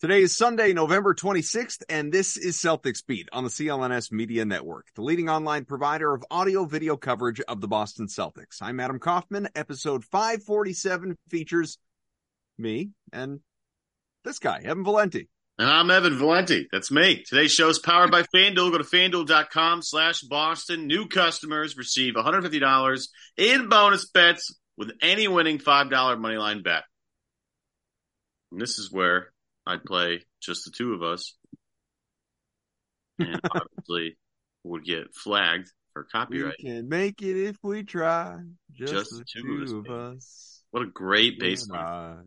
Today is Sunday, November 26th, and this is Celtics Beat on the CLNS Media Network, the leading online provider of audio video coverage of the Boston Celtics. I'm Adam Kaufman. Episode 547 features me and this guy, Evan Valenti. And I'm Evan Valenti. That's me. Today's show is powered by FanDuel. Go to fanduel.com slash Boston. New customers receive $150 in bonus bets with any winning $5 moneyline bet. And this is where I'd play just the two of us, and obviously would get flagged for copyright. We can make it if we try. Just, Just the two, two of us, us. What a great baseline!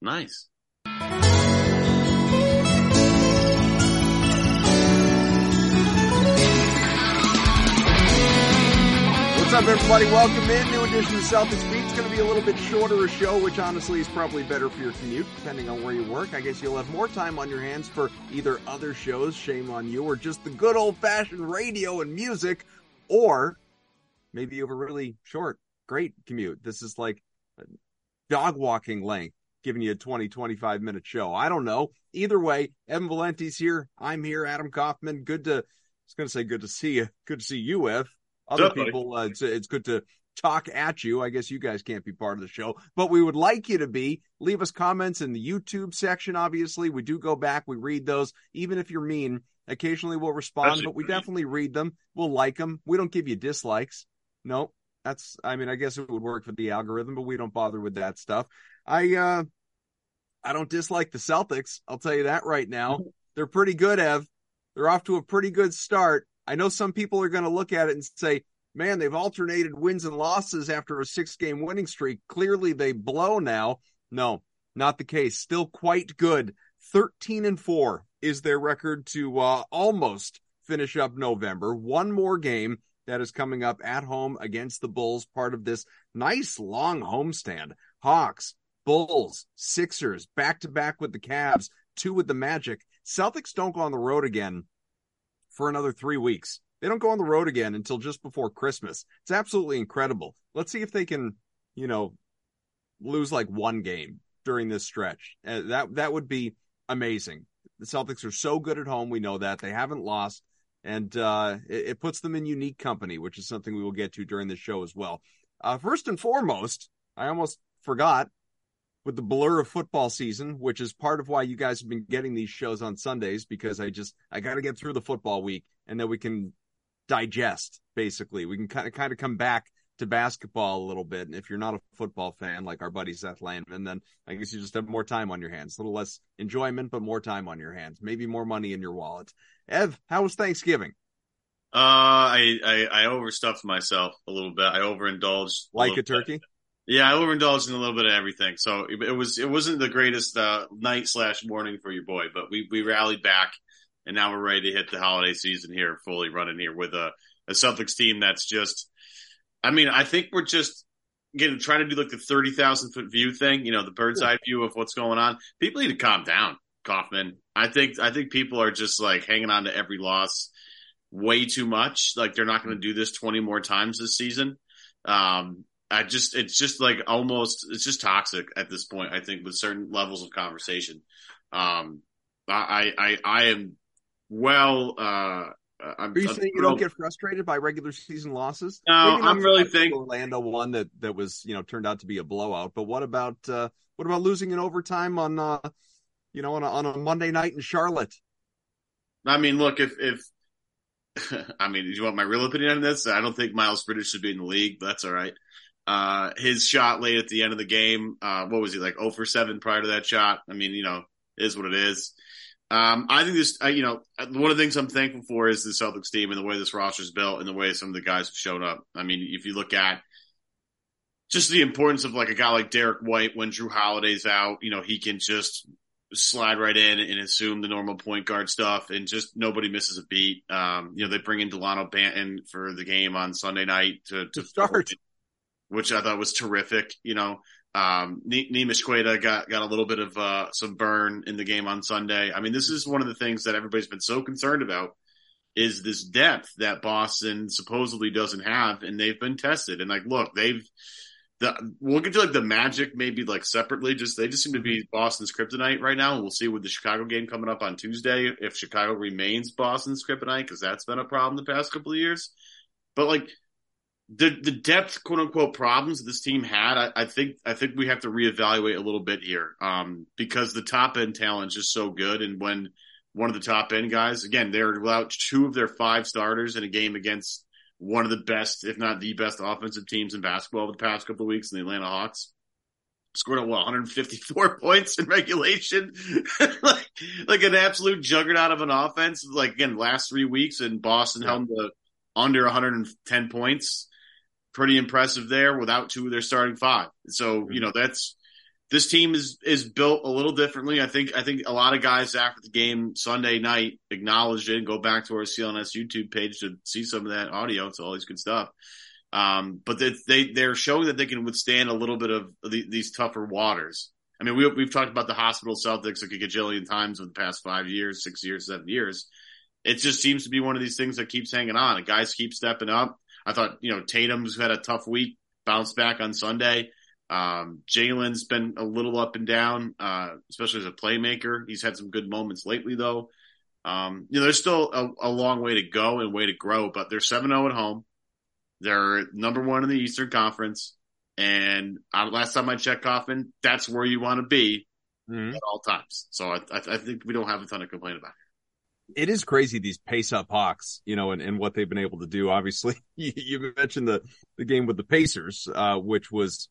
Nice. What's up, everybody? Welcome in. New edition of Celtics Beat. It's going to be a little bit shorter a show, which honestly is probably better for your commute, depending on where you work. I guess you'll have more time on your hands for either other shows, shame on you, or just the good old fashioned radio and music, or maybe you have a really short, great commute. This is like dog walking length, giving you a 20, 25 minute show. I don't know. Either way, Evan Valenti's here. I'm here. Adam Kaufman. Good to, I was going to say good to see you. Good to see you, Ev. Other buddy? people, uh, it's, it's good to talk at you. I guess you guys can't be part of the show, but we would like you to be. Leave us comments in the YouTube section. Obviously, we do go back. We read those. Even if you're mean, occasionally we'll respond, but we definitely read them. We'll like them. We don't give you dislikes. No, that's, I mean, I guess it would work for the algorithm, but we don't bother with that stuff. I, uh, I don't dislike the Celtics. I'll tell you that right now. They're pretty good, Ev. They're off to a pretty good start. I know some people are going to look at it and say, man, they've alternated wins and losses after a six game winning streak. Clearly they blow now. No, not the case. Still quite good. 13 and four is their record to uh, almost finish up November. One more game that is coming up at home against the Bulls, part of this nice long homestand. Hawks, Bulls, Sixers, back to back with the Cavs, two with the Magic. Celtics don't go on the road again for another three weeks. They don't go on the road again until just before Christmas. It's absolutely incredible. Let's see if they can, you know, lose like one game during this stretch. Uh, that that would be amazing. The Celtics are so good at home. We know that they haven't lost, and uh, it, it puts them in unique company, which is something we will get to during the show as well. Uh, first and foremost, I almost forgot with the blur of football season, which is part of why you guys have been getting these shows on Sundays because I just I got to get through the football week and then we can digest basically. We can kind of kind of come back to basketball a little bit. And if you're not a football fan like our buddy Seth Landman, then I guess you just have more time on your hands, a little less enjoyment, but more time on your hands, maybe more money in your wallet. Ev, how was Thanksgiving? Uh, I, I I overstuffed myself a little bit. I overindulged. Like little a turkey? Bit. Yeah, I overindulged in a little bit of everything. So it, it was it wasn't the greatest uh, night slash morning for your boy, but we we rallied back, and now we're ready to hit the holiday season here, fully running here with a a Celtics team that's just. I mean, I think we're just getting trying to do like the thirty thousand foot view thing. You know, the bird's eye view of what's going on. People need to calm down, Kaufman. I think I think people are just like hanging on to every loss way too much. Like they're not going to do this 20 more times this season. Um, I just, it's just like almost, it's just toxic at this point. I think with certain levels of conversation. Um, I, I, I am well, uh, I'm, Are you I'm saying you don't get frustrated by regular season losses? No, I'm really thinking Orlando one that that was you know turned out to be a blowout. But what about uh, what about losing in overtime on uh, you know, on a, on a Monday night in Charlotte. I mean, look, if if I mean, do you want my real opinion on this? I don't think Miles Bridges should be in the league, but that's all right. Uh, his shot late at the end of the game, uh, what was he like? 0 for 7 prior to that shot. I mean, you know, is what it is. Um, I think this, uh, you know, one of the things I'm thankful for is the Celtics team and the way this roster is built and the way some of the guys have shown up. I mean, if you look at just the importance of like a guy like Derrick White when Jrue Holiday's out, you know, he can just slide right in and assume the normal point guard stuff and just nobody misses a beat. Um, you know, they bring in Delano Banton for the game on Sunday night to, to start, which I thought was terrific. You know, um, Neemias Queta got, got a little bit of, uh, some burn in the game on Sunday. I mean, this is one of the things that everybody's been so concerned about is this depth that Boston supposedly doesn't have. And they've been tested. And like, look, they've, the, we'll get to like the Magic maybe like separately. Just they just seem to be Boston's kryptonite right now, and we'll see with the Chicago game coming up on Tuesday if Chicago remains Boston's kryptonite because that's been a problem the past couple of years. But like the the depth quote unquote problems this team had, I, I think I think we have to reevaluate a little bit here um, because the top end talent is just so good, and when one of the top end guys again they're without two of their five starters in a game against one of the best, if not the best offensive teams in basketball over the past couple of weeks in the Atlanta Hawks. Scored what 154 points in regulation, like like an absolute juggernaut of an offense. Like again, last three weeks, in Boston yeah. held the under 110 points. Pretty impressive there without two of their starting five. So mm-hmm. you know that's this team is is built a little differently. I think I think a lot of guys after the game Sunday night acknowledged it. And go back to our CLNS YouTube page to see some of that audio. It's all these good stuff. Um, but they, they they're showing that they can withstand a little bit of the, these tougher waters. I mean, we, we've talked about the hospital Celtics like a gajillion times over the past five years, six years, seven years. It just seems to be one of these things that keeps hanging on. And guys keep stepping up. I thought, you know, Tatum's had a tough week, bounced back on Sunday. Um, Jaylen's been a little up and down, uh, especially as a playmaker. He's had some good moments lately, though. Um, you know, there's still a, a, long way to go and way to grow, but they're 7-0 at home. They're number one in the Eastern Conference. And uh, last time I checked, Kaufman, that's where you want to be mm-hmm. at all times. So I, I, I, think we don't have a ton to complain about. It is crazy these pace up Hawks, you know, and, and what they've been able to do. Obviously, you, you mentioned the the game with the Pacers, uh, which was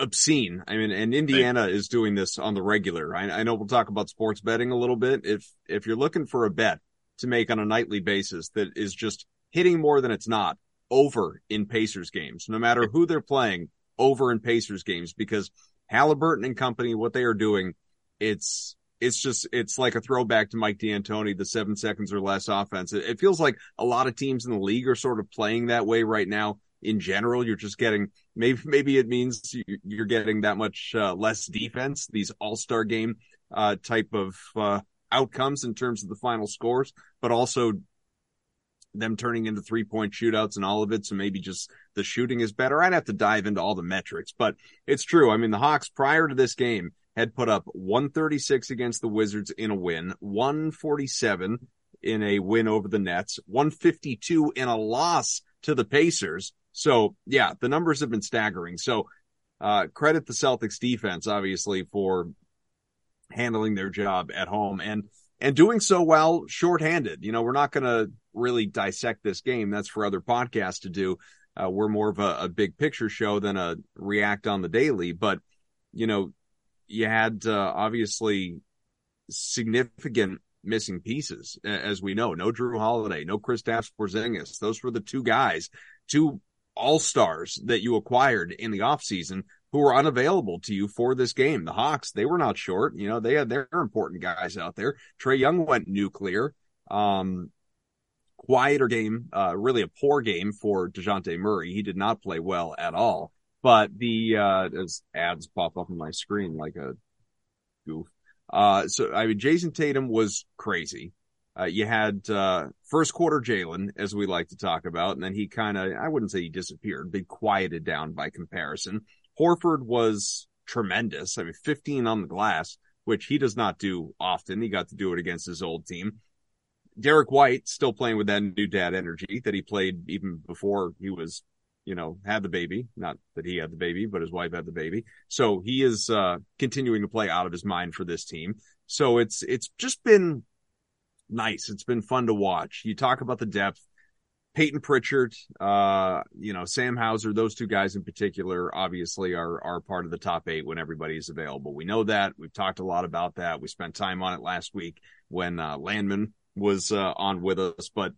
obscene. I mean, and Indiana is doing this on the regular. I, I, know we'll talk about sports betting a little bit. If, if you're looking for a bet to make on a nightly basis that is just hitting more than it's not over in Pacers games, no matter who they're playing over in Pacers games, because Halliburton and company, what they are doing, it's, it's just, it's like a throwback to Mike D'Antoni, the seven seconds or less offense. It, it feels like a lot of teams in the league are sort of playing that way right now in general. You're just getting maybe maybe it means you're getting that much uh, less defense. These All Star game uh, type of uh, outcomes in terms of the final scores, but also them turning into three point shootouts and all of it. So maybe just the shooting is better. I'd have to dive into all the metrics, but it's true. I mean, the Hawks prior to this game had put up 136 against the Wizards in a win, 147 in a win over the Nets, 152 in a loss to the Pacers, so yeah, the numbers have been staggering. So, uh, credit the Celtics defense, obviously, for handling their job at home and, and doing so well shorthanded. You know, we're not going to really dissect this game. That's for other podcasts to do. Uh, we're more of a, a, big picture show than a react on the daily, but you know, you had, uh, obviously significant missing pieces, as we know. No Jrue Holiday, no Chris Kristaps Porzingis. Those were the two guys, two all stars that you acquired in the offseason who were unavailable to you for this game. The Hawks, they were not short. You know, they had their important guys out there. Trae Young went nuclear. Um, quieter game, uh, really a poor game for DeJounte Murray. He did not play well at all. But the, uh, as ads pop up on my screen like a goof. Uh, so I mean, Jayson Tatum was crazy. Uh, you had uh, first quarter Jaylen, as we like to talk about, and then he kind of, I wouldn't say he disappeared, but quieted down by comparison. Horford was tremendous. I mean, 15 on the glass, which he does not do often. He got to do it against his old team. Derrick White still playing with that new dad energy that he played even before he was, you know, had the baby. Not that he had the baby, but his wife had the baby. So he is uh, continuing to play out of his mind for this team. So it's it's just been nice. It's been fun to watch. You talk about the depth. Peyton Pritchard, uh, you know, Sam Hauser, those two guys in particular, obviously are, are part of the top eight when everybody is available. We know that. We've talked a lot about that. We spent time on it last week when, uh, Landman was, uh, on with us, but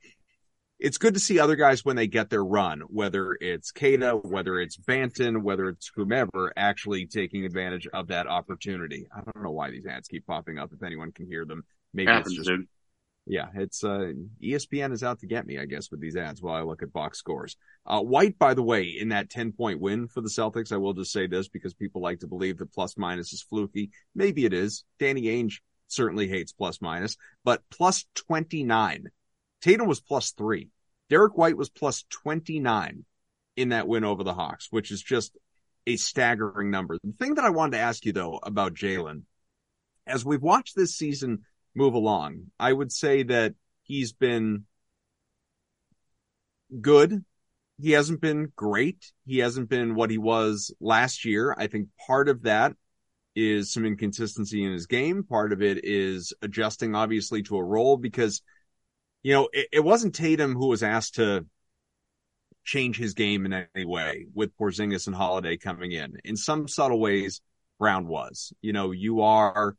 it's good to see other guys when they get their run, whether it's Queta, whether it's Banton, whether it's whomever actually taking advantage of that opportunity. I don't know why these ads keep popping up. If anyone can hear them, maybe Happens, it's just, dude. yeah, it's uh ESPN is out to get me, I guess, with these ads while I look at box scores. Uh White, by the way, in that 10 point win for the Celtics, I will just say this because people like to believe that plus minus is fluky. Maybe it is. Danny Ainge certainly hates plus minus, but plus 29. Tatum was plus three. Derrick White was plus 29 in that win over the Hawks, which is just a staggering number. The thing that I wanted to ask you though about Jaylen, as we've watched this season move along, I would say that he's been good. He hasn't been great. He hasn't been what he was last year. I think part of that is some inconsistency in his game. Part of it is adjusting obviously to a role because, you know, it, it wasn't Tatum who was asked to change his game in any way with Porzingis and Holiday coming in. In some subtle ways, Brown was. You know, you are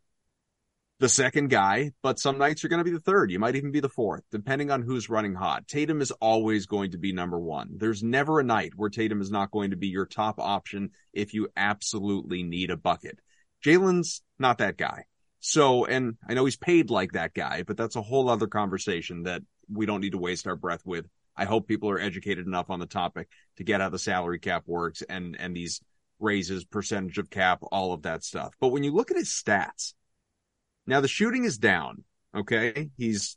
the second guy, but some nights you're going to be the third. You might even be the fourth, depending on who's running hot. Tatum is always going to be number one. There's never a night where Tatum is not going to be your top option if you absolutely need a bucket. Jaylen's not that guy. So, and I know he's paid like that guy, but that's a whole other conversation that we don't need to waste our breath with. I hope people are educated enough on the topic to get how the salary cap works and, and these raises, percentage of cap, all of that stuff. But when you look at his stats, now the shooting is down. Okay. He's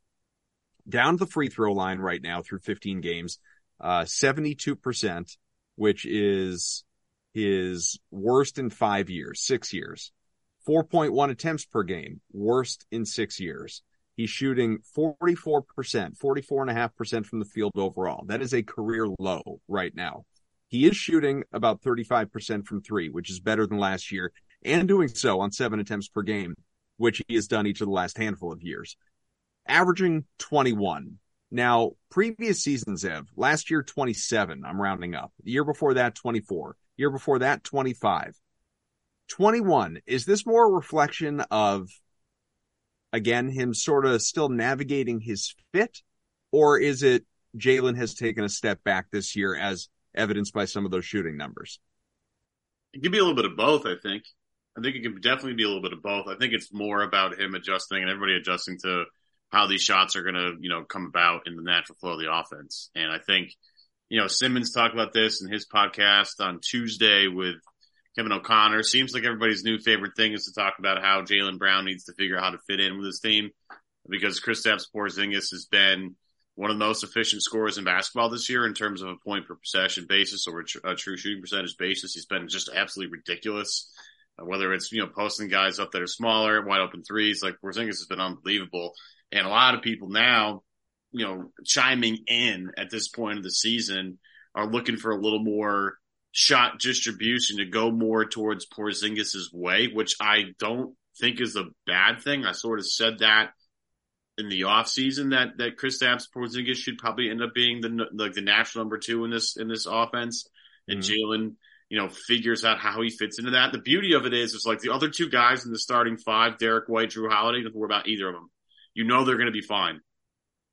down the free throw line right now through 15 games, uh, 72%, which is his worst in five years, six years. 4.1 attempts per game, worst in six years. He's shooting 44%, 44.5% from the field overall. That is a career low right now. He is shooting about 35% from three, which is better than last year and doing so on seven attempts per game, which he has done each of the last handful of years. Averaging 21. Now, previous seasons have last year 27, I'm rounding up. The year before that 24. Year before that 25. 21. Is this more a reflection of again him sort of still navigating his fit or is it Jaylen has taken a step back this year as evidenced by some of those shooting numbers? It could be a little bit of both, I think. I think it could definitely be a little bit of both. I think it's more about him adjusting and everybody adjusting to how these shots are going to, you know, come about in the natural flow of the offense. And I think, you know, Simmons talked about this in his podcast on Tuesday with Kevin O'Connor. Seems like everybody's new favorite thing is to talk about how Jaylen Brown needs to figure out how to fit in with his team because Kristaps Porzingis has been one of the most efficient scorers in basketball this year in terms of a point per possession basis or a, tr- a true shooting percentage basis. He's been just absolutely ridiculous. Uh, whether it's, you know, posting guys up that are smaller, wide open threes, like Porzingis has been unbelievable. And a lot of people now, you know, chiming in at this point of the season are looking for a little more shot distribution to go more towards Porzingis's way, which I don't think is a bad thing. I sort of said that in the offseason that that Kristaps Porzingis should probably end up being the like the natural number two in this in this offense, and mm-hmm. Jaylen, you know, figures out how he fits into that. The beauty of it is, it's like the other two guys in the starting five, Derrick White, Jrue Holiday, don't worry about either of them. You know they're going to be fine.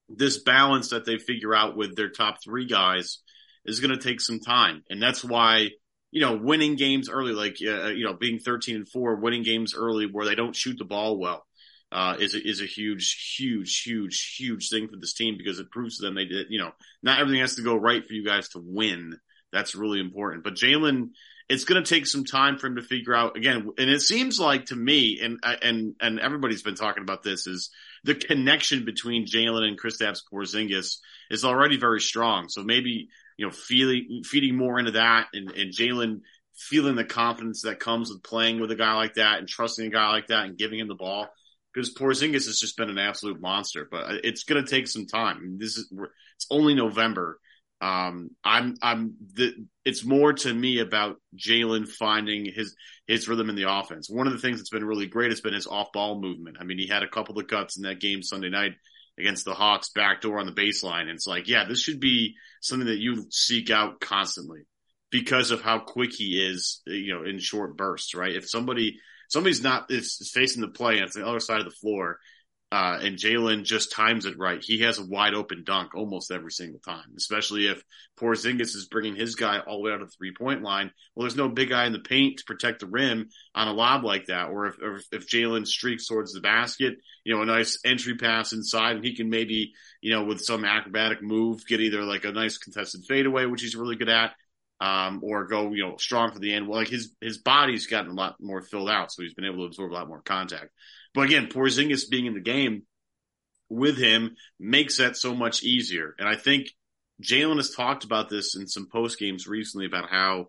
This balance that they figure out with their top three guys is going to take some time. And that's why, you know, winning games early, like, uh, you know, being 13 and four, winning games early where they don't shoot the ball well, uh, is a, is a huge, huge, huge, huge thing for this team because it proves to them they did, you know, not everything has to go right for you guys to win. That's really important. But Jaylen, it's going to take some time for him to figure out again. And it seems like to me, and and and everybody's been talking about this, is the connection between Jaylen and Kristaps Porzingis is already very strong. So maybe you know, feeding feeding more into that, and, and Jaylen feeling the confidence that comes with playing with a guy like that and trusting a guy like that and giving him the ball. Because Porzingis has just been an absolute monster, but it's going to take some time. This is it's only November. Um, I'm, I'm the, it's more to me about Jaylen finding his, his rhythm in the offense. One of the things that's been really great has been his off ball movement. I mean, he had a couple of cuts in that game Sunday night against the Hawks backdoor on the baseline. And it's like, yeah, this should be something that you seek out constantly because of how quick he is, you know, in short bursts, right? If somebody, somebody's not, is facing the play and it's the other side of the floor, uh, and Jaylen just times it right. He has a wide open dunk almost every single time, especially if Porzingis is bringing his guy all the way out of the three point line. Well, there's no big guy in the paint to protect the rim on a lob like that. Or if, or if Jaylen streaks towards the basket, you know, a nice entry pass inside and he can maybe, you know, with some acrobatic move, get either like a nice contested fadeaway, which he's really good at, um, or go, you know, strong for the end. Well, like his, his body's gotten a lot more filled out. So he's been able to absorb a lot more contact. But again, Porzingis being in the game with him makes that so much easier. And I think Jaylen has talked about this in some post games recently about how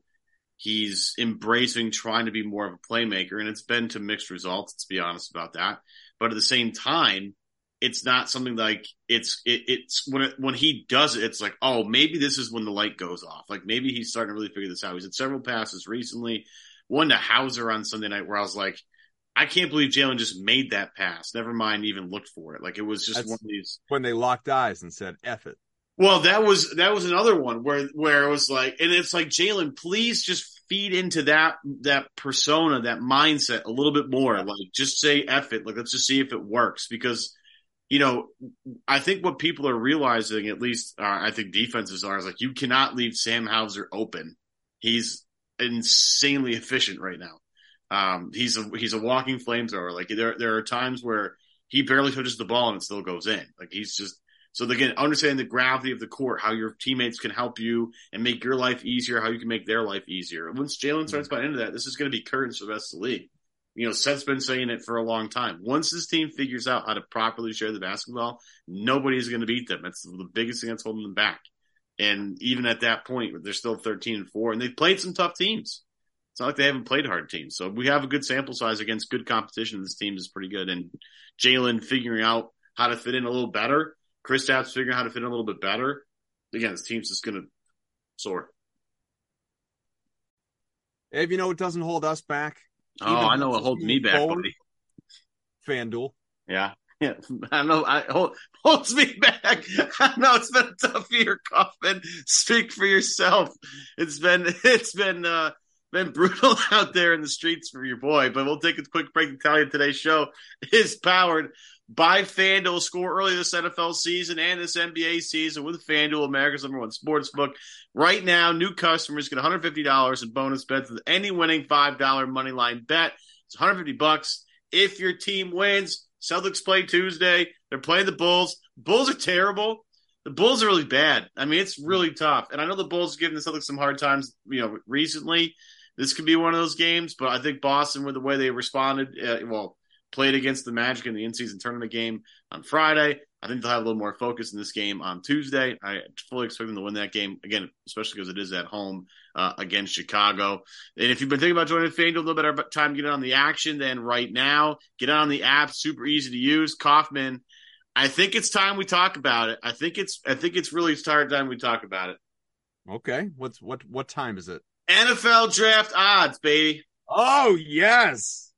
he's embracing trying to be more of a playmaker. And it's been to mixed results, to be honest about that. But at the same time, it's not something like it's it, it's when it, when he does it, it's like oh maybe this is when the light goes off. Like maybe he's starting to really figure this out. He's had several passes recently. One to Hauser on Sunday night where I was like, I can't believe Jaylen just made that pass. Never mind even looked for it. Like it was just That's one of these when they locked eyes and said "eff it." Well, that was that was another one where where it was like, and it's like Jaylen, please just feed into that that persona, that mindset a little bit more. Like just say "eff it. Like let's just see if it works because. You know, I think what people are realizing, at least uh, I think defenses are, is like you cannot leave Sam Hauser open. He's insanely efficient right now. Um, he's a he's a walking flamethrower. Like there there are times where he barely touches the ball and it still goes in. Like he's just so again understanding the gravity of the court, how your teammates can help you and make your life easier, how you can make their life easier. Once Jaylen starts buying into that, this is going to be curtains for the rest of the league. You know, Seth's been saying it for a long time. Once this team figures out how to properly share the basketball, nobody's going to beat them. That's the biggest thing that's holding them back. And even at that point, they're still 13 and 4, and they've played some tough teams. It's not like they haven't played hard teams. So we have a good sample size against good competition. This team is pretty good. And Jaylen figuring out how to fit in a little better. Chris Kristaps figuring out how to fit in a little bit better. Again, this team's just going to soar. If you know what doesn't hold us back. Oh, I know what holds me back, forward, buddy. FanDuel. Yeah. Yeah, I know. I hold, holds me back. I know it's been a tough year, Kaufman. Speak for yourself. It's been it's been uh been brutal out there in the streets for your boy. But we'll take a quick break tell you today's show is powered by FanDuel. Score early this NFL season and this NBA season with FanDuel, America's number one sports book. Right now, new customers get $150 in bonus bets with any winning $5 money line bet. It's 150 bucks if your team wins. Celtics play Tuesday. They're playing the Bulls. Bulls are terrible. The Bulls are really bad. I mean, it's really tough. And I know the Bulls have given the Celtics some hard times, you know, recently this could be one of those games. But I think Boston, with the way they responded, uh, well, played against the Magic in the in-season tournament game on Friday. I think they'll have a little more focus in this game on Tuesday. I fully expect them to win that game again, especially because it is at home uh, against Chicago. And if you've been thinking about joining FanDuel, a little better time to get on the action than right now. Get on the app, super easy to use. Kaufman, I think it's time we talk about it. I think it's I think it's really tired time we talk about it. Okay, what's what what time is it? NFL draft odds, baby. Oh yes.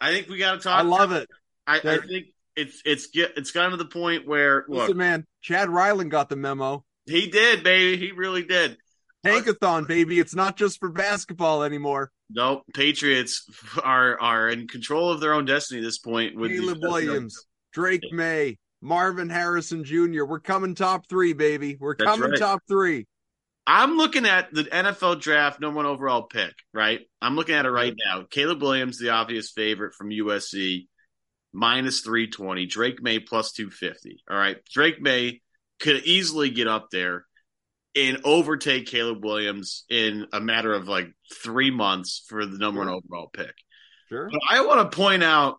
I think we got to talk. I love it. I, I, think it's it's get it's gotten to the point where look, man. Chad Ryland got the memo. He did, baby. He really did. Tankathon, baby. It's not just for basketball anymore. Nope. Patriots are are in control of their own destiny at this point. With Caleb Williams, Drake Maye, Marvin Harrison Jr. We're coming top three, baby. We're That's coming right. top three. I'm looking at the NFL draft number one overall pick, right? I'm looking at it right now. Caleb Williams, the obvious favorite from USC, minus 320. Drake Maye plus 250. All right. Drake Maye could easily get up there and overtake Caleb Williams in a matter of like three months for the number sure. one overall pick. Sure. But I want to point out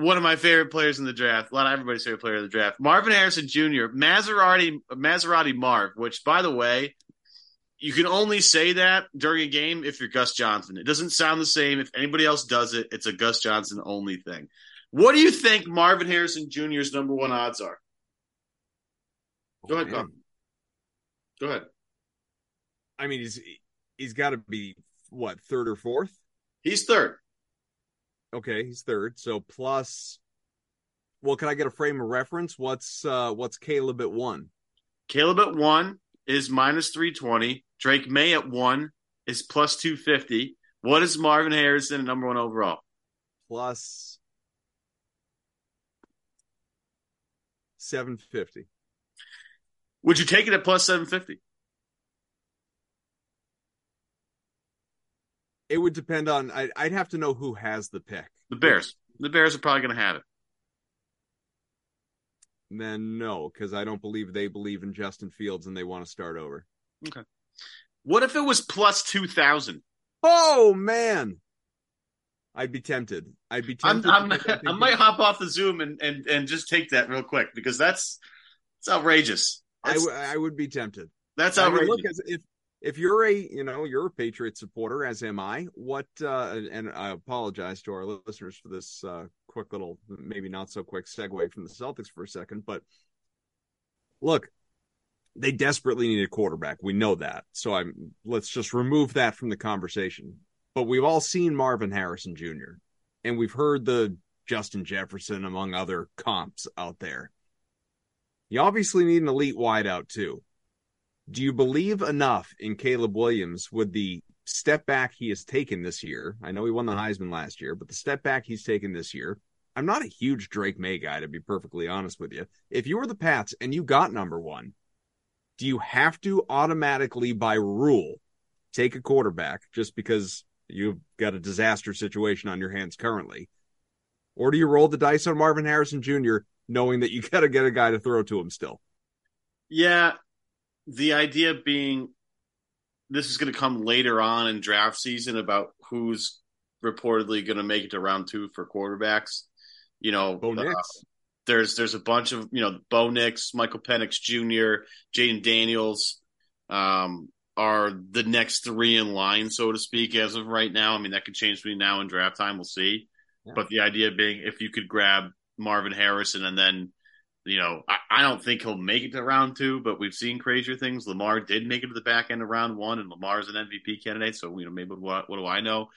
one of my favorite players in the draft, a lot of everybody's favorite player in the draft, Marvin Harrison Jr., Maserati, Maserati Marv, which, by the way, you can only say that during a game if you're Gus Johnson. It doesn't sound the same. If anybody else does it, it's a Gus Johnson only thing. What do you think Marvin Harrison Jr.'s number one odds are? Go ahead. Go ahead. I mean, he's he's got to be what third or fourth. He's third. Okay, he's third. So plus, well, can I get a frame of reference? What's uh what's Caleb at one? Caleb at one is minus three twenty. Drake Maye at one is plus two fifty. What is Marvin Harrison at number one overall? Plus seven fifty. Would you take it at plus seven fifty? It would depend on. I, I'd have to know who has the pick. The Bears. The Bears are probably going to have it. Then no, because I don't believe they believe in Justin Fields and they want to start over. Okay. What if it was plus two thousand? Oh man, I'd be tempted. I'd be I'm, tempted. I'm, I think I might hop off the Zoom and, and, and just take that real quick because that's it's outrageous. I, That's, w- I would be tempted. that's I outrageous. look, as if if you're a you know you're a Patriot supporter, as am I. What uh, and I apologize to our listeners for this uh, quick little, maybe not so quick segue from the Celtics for a second, but look, they desperately need a quarterback. We know that, so I'm let's just remove that from the conversation. But we've all seen Marvin Harrison Jr. and we've heard the Justin Jefferson among other comps out there. You obviously need an elite wideout too do you believe enough in Caleb Williams with the step back he has taken this year? I know he won the Heisman last year, but the step back he's taken this year. I'm not a huge Drake Maye guy, to be perfectly honest with you. If you were the Pats and you got number one, do you have to automatically, by rule, take a quarterback just because you've got a disaster situation on your hands currently? Or do you roll the dice on Marvin Harrison Jr., knowing that you got to get a guy to throw to him still? Yeah, the idea being this is going to come later on in draft season about who's reportedly going to make it to round two for quarterbacks. You know, uh, there's there's a bunch of you know Bo Nix, Michael Penix Jr., Jayden Daniels um, are the next three in line, so to speak, as of right now. I mean, that could change between now and draft time. We'll see. Yeah. But the idea being, if you could grab Marvin Harrison and then you know, I, I don't think he'll make it to round two, but we've seen crazier things. Lamar did make it to the back end of round one, and Lamar's an MVP candidate. So you know, maybe what what do I know?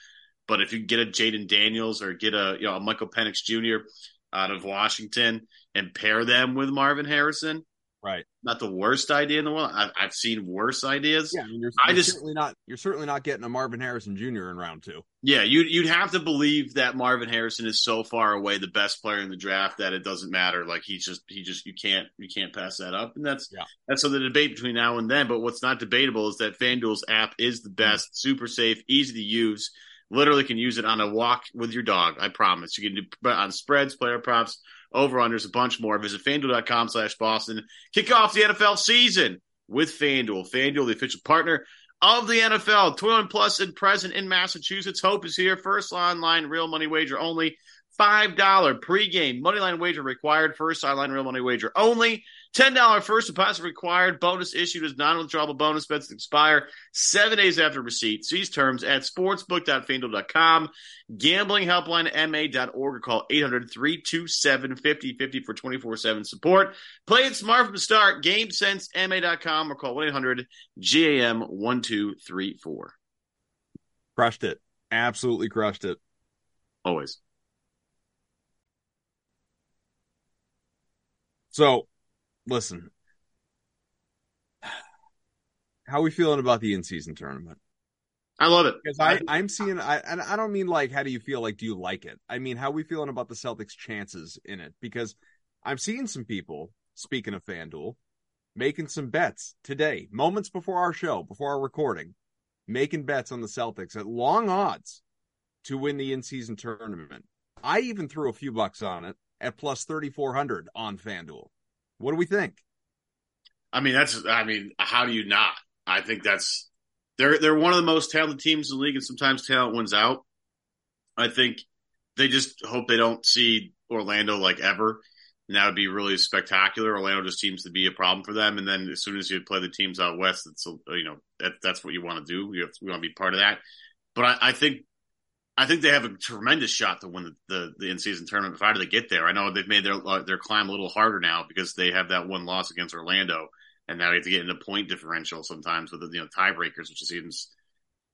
But if you get a Jayden Daniels or get a you know a Michael Penix Jr. out of Washington and pair them with Marvin Harrison, Right. not the worst idea in the world. I've, I've seen worse ideas. Yeah, I mean, you're, I you're just- certainly not you're certainly not getting a Marvin Harrison Jr. in round two. Yeah, you'd you'd have to believe that Marvin Harrison is so far away the best player in the draft that it doesn't matter. Like he's just he just you can't you can't pass that up, and that's Yeah. that's so the debate between now and then. But what's not debatable is that FanDuel's app is the mm-hmm. best, super safe, easy to use. Literally can use it on a walk with your dog. I promise. You can do on spreads, player props, over unders, a bunch more. Visit FanDuel.com slash Boston. Kick off the NFL season with FanDuel. FanDuel, the official partner of the NFL. 21 plus and present in Massachusetts. Hope is here. First online real money wager only. $5 pregame money line wager required. First online real money wager only. $10 first deposit required. Bonus issued as non-withdrawable bonus bets expire seven days after receipt. See terms at sportsbook.fanduel.com. Gambling helpline ma.org or call 800-327-5050 for 24-7 support. Play it smart from the start. GameSenseMA.com or call 1-800-GAM-1234. Crushed it. Absolutely crushed it. Always. So, listen. How are we feeling about the in-season tournament? I love it. Because I, I'm seeing, I, and I don't mean like, how do you feel? Like, do you like it? I mean, how are we feeling about the Celtics' chances in it? Because I'm seeing some people, speaking of FanDuel, making some bets today, moments before our show, before our recording, making bets on the Celtics at long odds to win the in-season tournament. I even threw a few bucks on it at plus 3,400 on FanDuel. What do we think? I mean, that's. I mean, how do you not? I think that's. They're they're one of the most talented teams in the league, and sometimes talent wins out. I think they just hope they don't see Orlando like ever, and that would be really spectacular. Orlando just seems to be a problem for them, and then as soon as you play the teams out west, it's you know that that's what you want to do. You have we want to be part of that. But I, I think I think they have a tremendous shot to win the, the, the in season tournament. If I do they get there? I know they've made their uh, their climb a little harder now because they have that one loss against Orlando. and now we have to get into point differential sometimes with the you know tiebreakers, which seems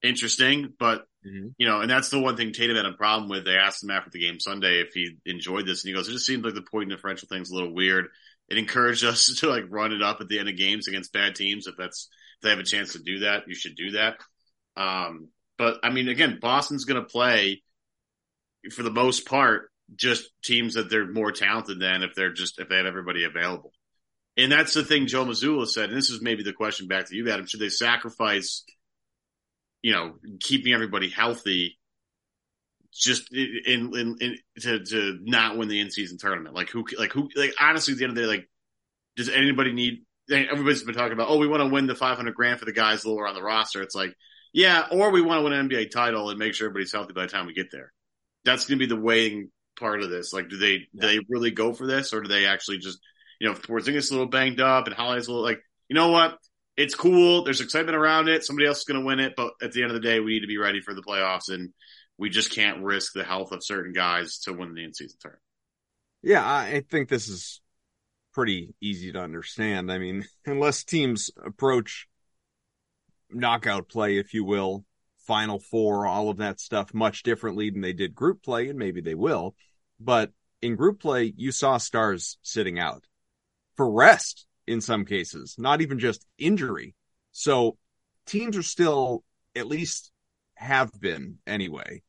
interesting. But mm-hmm. you know, and that's the one thing Tatum had a problem with. They asked him after the game Sunday if he enjoyed this, and he goes, "It just seems like the point differential thing's a little weird." It encouraged us to like run it up at the end of games against bad teams. If that's if they have a chance to do that, you should do that. Um, but I mean, again, Boston's going to play for the most part just teams that they're more talented than if they're just if they have everybody available. And that's the thing Joe Mazzulla said, and this is maybe the question back to you, Adam. Should they sacrifice, you know, keeping everybody healthy just in, in, in to to not win the in season tournament? Like who like who like honestly at the end of the day, like does anybody need everybody's been talking about, oh, we want to win the five hundred grand for the guys lower on the roster. It's like, yeah, or we want to win an NBA title and make sure everybody's healthy by the time we get there. That's gonna be the weighing part of this. Like do they yeah. do they really go for this or do they actually just you know, Porzingis a little banged up and Holiday's a little like, you know what? It's cool. There's excitement around it. Somebody else is going to win it, but at the end of the day, we need to be ready for the playoffs, and we just can't risk the health of certain guys to win the in-season tournament. Yeah, I think this is pretty easy to understand. I mean, unless teams approach knockout play, if you will, final four, all of that stuff much differently than they did group play, and maybe they will. But in group play, you saw stars sitting out for rest in some cases, not even just injury. So teams are still, at least have been anyway,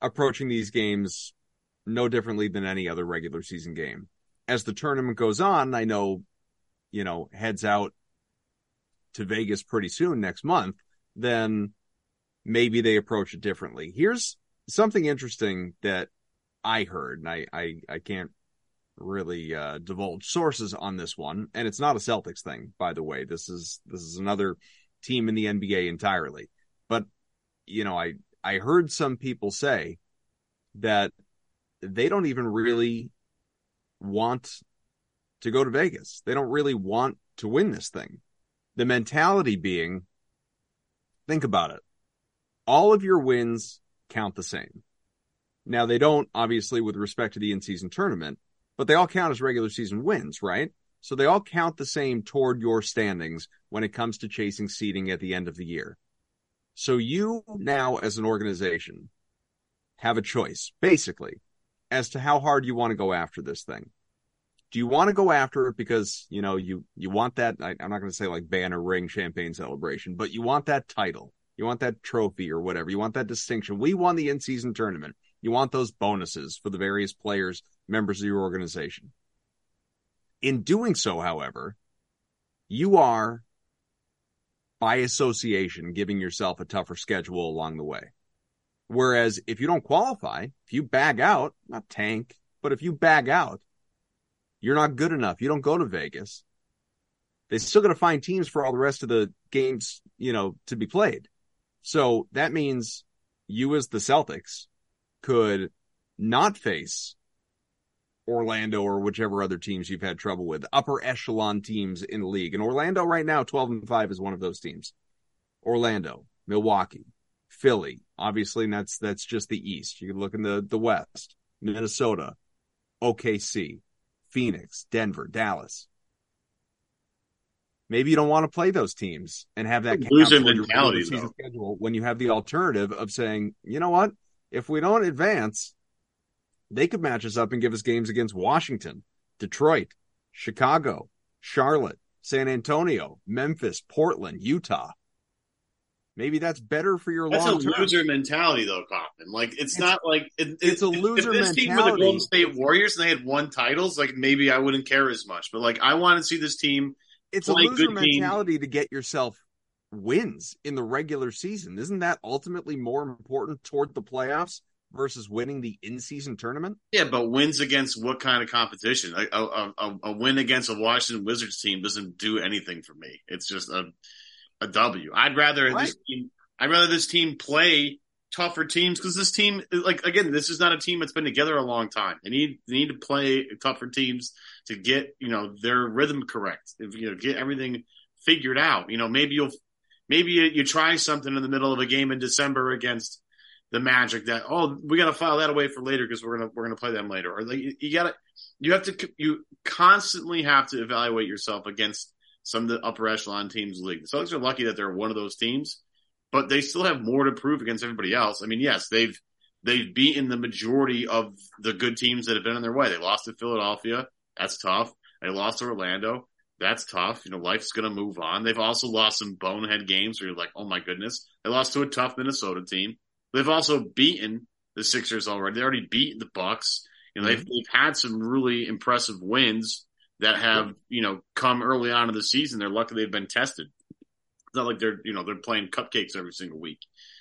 approaching these games no differently than any other regular season game. As the tournament goes on, I know, you know, heads out to Vegas pretty soon next month, then maybe they approach it differently. Here's something interesting that I heard, and I, I, I can't really uh, divulge sources on this one, and it's not a Celtics thing, by the way. This is this is another team in the NBA entirely. But you know, I I heard some people say that they don't even really want to go to Vegas. They don't really want to win this thing. The mentality being, think about it. All of your wins count the same. Now they don't obviously with respect to the in-season tournament, but they all count as regular season wins, right? So they all count the same toward your standings when it comes to chasing seeding at the end of the year. So you now, as an organization, have a choice, basically, as to how hard you want to go after this thing. Do you want to go after it because, you know, you, you want that, I, I'm not going to say like banner ring champagne celebration, but you want that title. You want that trophy or whatever. You want that distinction. We won the in season tournament. You want those bonuses for the various players members of your organization. In doing so, however, you are by association giving yourself a tougher schedule along the way. Whereas if you don't qualify, if you bag out, not tank, but if you bag out, you're not good enough. You don't go to Vegas. They're still going to find teams for all the rest of the games, you know, to be played. So that means you as the Celtics could not face Orlando or whichever other teams you've had trouble with, upper echelon teams in the league. And Orlando right now, 12 and 5 is one of those teams. Orlando, Milwaukee, Philly, obviously, that's that's just the East. You can look in the, the West, Minnesota, OKC, Phoenix, Denver, Dallas. Maybe you don't want to play those teams and have that loser mentality schedule when you have the alternative of saying, you know what, if we don't advance, they could match us up and give us games against Washington, Detroit, Chicago, Charlotte, San Antonio, Memphis, Portland, Utah. Maybe that's better for your that's long. That's a loser mentality, though, Kaufman. Like it's, it's not like it, it's a loser if this mentality. team were the Golden State Warriors and they had won titles, like maybe I wouldn't care as much. But like I want to see this team. It's a loser mentality team. to get yourself wins in the regular season. Isn't that ultimately more important toward the playoffs versus winning the in-season tournament? Yeah, but wins against what kind of competition? A, a, a, a, win against a Washington Wizards team doesn't do anything for me. It's just a a W. I'd rather right. this team. I'd rather this team play tougher teams because this team, like again, this is not a team that's been together a long time. They need they need to play tougher teams to get you know their rhythm correct. If you know get everything figured out. You know maybe you'll maybe you, you try something in the middle of a game in December against the magic that oh we got to file that away for later because we're gonna we're gonna play them later or like you, you gotta you have to you constantly have to evaluate yourself against some of the upper echelon teams league. The Celtics are lucky that they're one of those teams, but they still have more to prove against everybody else. I mean, yes, they've they've beaten the majority of the good teams that have been in their way. They lost to Philadelphia. That's tough. They lost to Orlando. That's tough. You know, life's going to move on. They've also lost some bonehead games where you're like, oh my goodness. They lost to a tough Minnesota team. They've also beaten the Sixers already. They already beat the Bucks. You know, mm-hmm. they've, they've had some really impressive wins that have, you know, come early on in the season. They're lucky they've been tested. It's not like they're, you know, they're playing cupcakes every single week.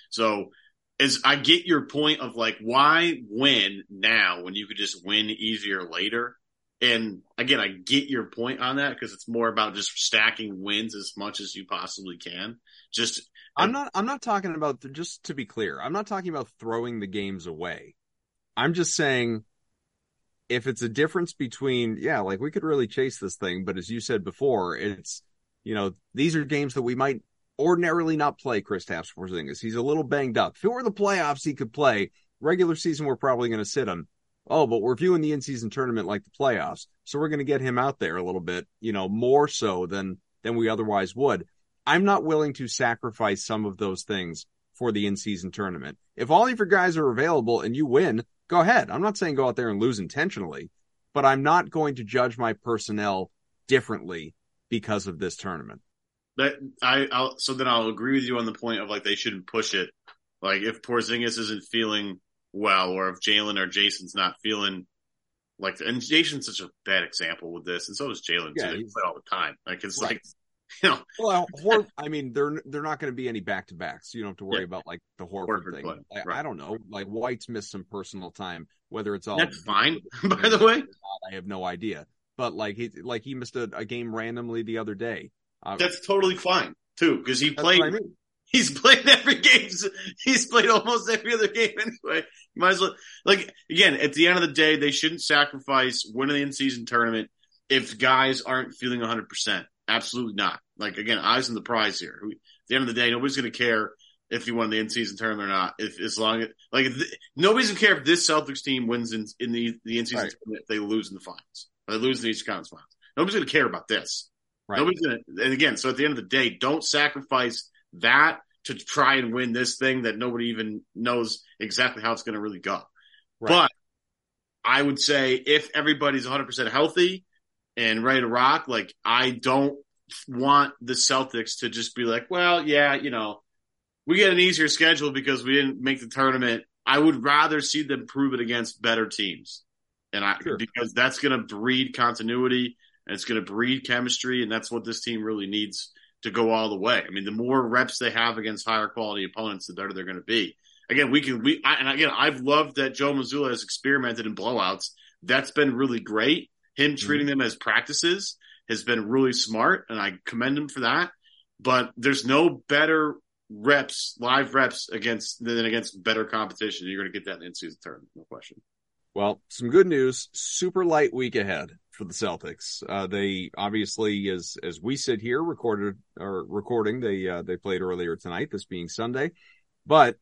So as I get your point of like, why win now when you could just win easier later? And again, I get your point on that because it's more about just stacking wins as much as you possibly can. Just I'm not I'm not talking about just to be clear. I'm not talking about throwing the games away. I'm just saying if it's a difference between yeah, like we could really chase this thing, but as you said before, it's you know, these are games that we might ordinarily not play Kristaps Porzingis. He's a little banged up. If it were the playoffs, he could play. Regular season, we're probably going to sit him oh, but we're viewing the in-season tournament like the playoffs, so we're going to get him out there a little bit, you know, more so than than we otherwise would. I'm not willing to sacrifice some of those things for the in-season tournament. If all of your guys are available and you win, go ahead. I'm not saying go out there and lose intentionally, but I'm not going to judge my personnel differently because of this tournament. That I I'll, so then I'll agree with you on the point of like they shouldn't push it. Like if Porzingis isn't feeling well, or if Jaylen or Jayson's not feeling like, and Jayson's such a bad example with this, and so is Jaylen yeah, too. They play all the time. Like it's right. like, you know, well, Hor- I mean, they're they're not going to be any back to backs. So you don't have to worry yeah. about like the Horford, Horford thing. Right. I don't know. Like White's missed some personal time, whether it's all that's fine. By the way, I have no idea. But like he like he missed a, a game randomly the other day. Uh, that's totally fine too because he played. I mean. He's played every game. He's played almost every other game anyway. You might as well, like, again, at the end of the day, they shouldn't sacrifice winning the in season tournament if guys aren't feeling 100%. Absolutely not. Like, again, eyes on the prize here. At the end of the day, nobody's going to care if you won the in season tournament or not. If, as long as, like, nobody's going to care if this Celtics team wins in, in the, the in season right. tournament if they lose in the finals. They lose in the Eastern Conference finals. Nobody's going to care about this. Right. Nobody's going to, and again, so at the end of the day, don't sacrifice that to try and win this thing that nobody even knows exactly how it's going to really go. Right. But I would say if everybody's 100% healthy and ready to rock, like I don't want the Celtics to just be like, well, yeah, you know, we get an easier schedule because we didn't make the tournament. I would rather see them prove it against better teams. And I, sure. because that's going to breed continuity and it's going to breed chemistry. And that's what this team really needs to go all the way. I mean, the more reps they have against higher quality opponents, the better they're going to be. Again, we can we I, and again, I've loved that Joe Mazzulla has experimented in blowouts. That's been really great. Him mm-hmm. treating them as practices has been really smart, and I commend him for that. But there's no better reps, live reps against than against better competition. You're going to get that in season tournament, no question. Well, some good news. Super light week ahead for the Celtics. Uh, they obviously, as as we sit here, recorded or recording, they uh, they played earlier tonight. This being Sunday, but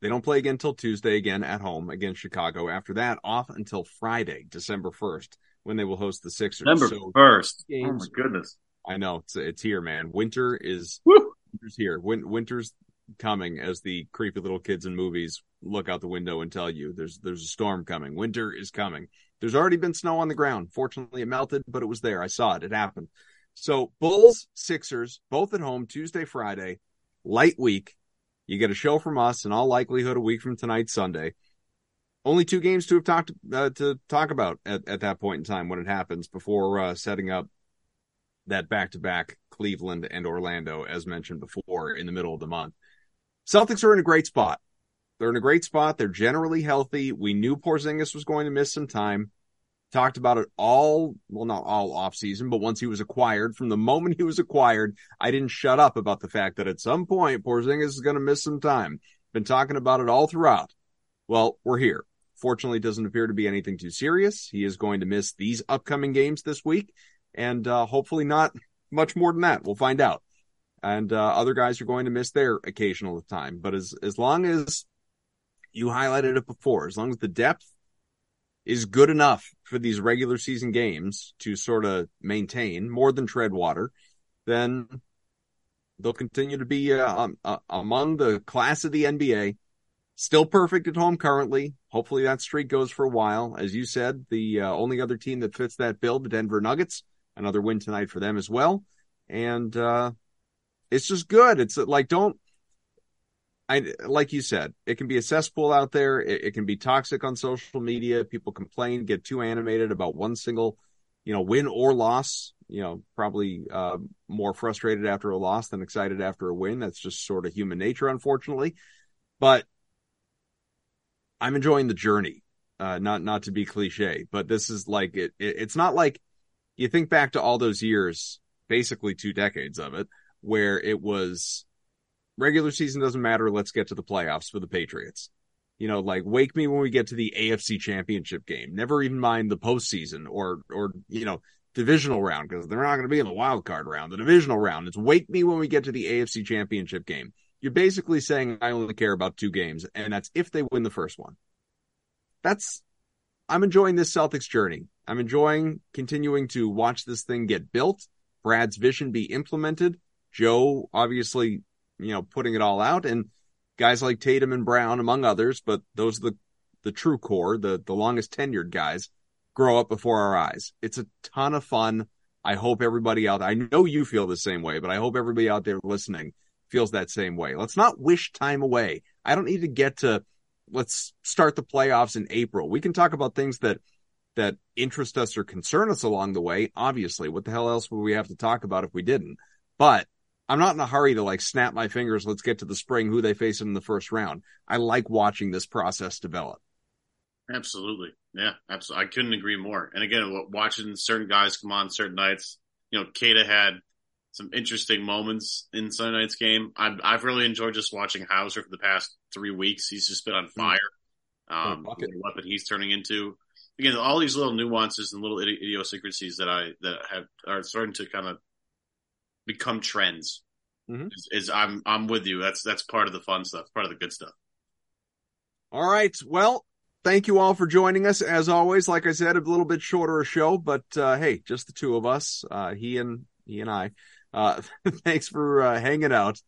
they don't play again until Tuesday again at home against Chicago. After that, off until Friday, December first, when they will host the Sixers. December first. So oh my goodness! I know it's it's here, man. Winter is Woo! winter's here. Win- winter's coming as the creepy little kids in movies look out the window and tell you there's there's a storm coming. Winter is coming. There's already been snow on the ground. Fortunately, it melted, but it was there. I saw it. It happened. So Bulls, Sixers, both at home Tuesday, Friday, light week. You get a show from us, in all likelihood, a week from tonight, Sunday. Only two games to have talked uh, to talk about at, at that point in time when it happens before uh, setting up that back to back Cleveland and Orlando, as mentioned before, in the middle of the month. Celtics are in a great spot. They're in a great spot. They're generally healthy. We knew Porzingis was going to miss some time. Talked about it all, well, not all off season, but once he was acquired, from the moment he was acquired, I didn't shut up about the fact that at some point Porzingis is going to miss some time. Been talking about it all throughout. Well, we're here. Fortunately, doesn't appear to be anything too serious. He is going to miss these upcoming games this week, and uh, hopefully not much more than that. We'll find out and uh, other guys are going to miss their occasional time. But as as long as you highlighted it before, as long as the depth is good enough for these regular season games to sort of maintain more than tread water, then they'll continue to be uh, um, uh, among the class of the NBA. Still perfect at home currently. Hopefully that streak goes for a while. As you said, the uh, only other team that fits that bill, the Denver Nuggets, another win tonight for them as well. And uh, it's just good. It's like don't I like you said, it can be a cesspool out there. It, it, can be toxic on social media. People complain, get too animated about one single, you know, win or loss. You know, probably uh, more frustrated after a loss than excited after a win. That's just sort of human nature, unfortunately. But I'm enjoying the journey. Uh, not not to be cliche, but this is like it, it. It's not like you think back to all those years, basically two decades of it, where it was regular season doesn't matter. Let's get to the playoffs for the Patriots. You know, like wake me when we get to the AFC championship game. Never even mind the postseason or, or, you know, divisional round because they're not going to be in the wild card round, the divisional round. It's wake me when we get to the AFC championship game. You're basically saying I only care about two games and that's if they win the first one. That's, I'm enjoying this Celtics journey. I'm enjoying continuing to watch this thing get built. Brad's vision be implemented. Joe obviously you know, putting it all out and guys like Tatum and Brown, among others, but those are the, the true core, the, the longest tenured guys grow up before our eyes. It's a ton of fun. I hope everybody out, I know you feel the same way, but I hope everybody out there listening feels that same way. Let's not wish time away. I don't need to get to, let's start the playoffs in April. We can talk about things that, that interest us or concern us along the way. Obviously, what the hell else would we have to talk about if we didn't? But I'm not in a hurry to like snap my fingers. Let's get to the spring, who they face in the first round. I like watching this process develop. Absolutely. Yeah, absolutely. I couldn't agree more. And again, watching certain guys come on certain nights, you know, Queta had some interesting moments in Sunday night's game. I've, I've really enjoyed just watching Hauser for the past three weeks. He's just been on hmm. fire. Um, the weapon he's turning into. Again, all these little nuances and little idiosyncrasies that I that have are starting to kind of become trends. Mm-hmm. Is, is, I'm I'm with you. That's that's part of the fun stuff, part of the good stuff. All right. Well, thank you all for joining us. As always, like I said, a little bit shorter a show, but uh, hey, just the two of us, uh, he and he and I. Uh, thanks for uh, hanging out.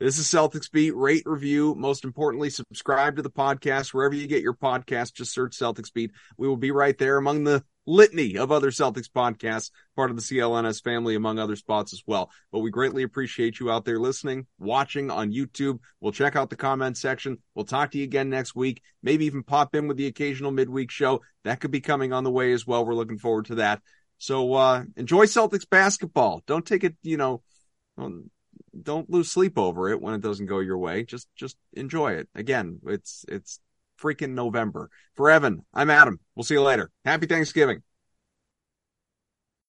This is Celtics Beat. Rate, review. Most importantly, subscribe to the podcast wherever you get your podcast. Just search Celtics Beat. We will be right there among the litany of other Celtics podcasts, part of the CLNS family, among other spots as well. But we greatly appreciate you out there listening, watching on YouTube. We'll check out the comment section. We'll talk to you again next week. Maybe even pop in with the occasional midweek show. That could be coming on the way as well. We're looking forward to that. So, uh, enjoy Celtics basketball. Don't take it, you know, don't lose sleep over it when it doesn't go your way. Just, just enjoy it. Again, it's, it's freaking November. For Evan, I'm Adam. We'll see you later. Happy Thanksgiving.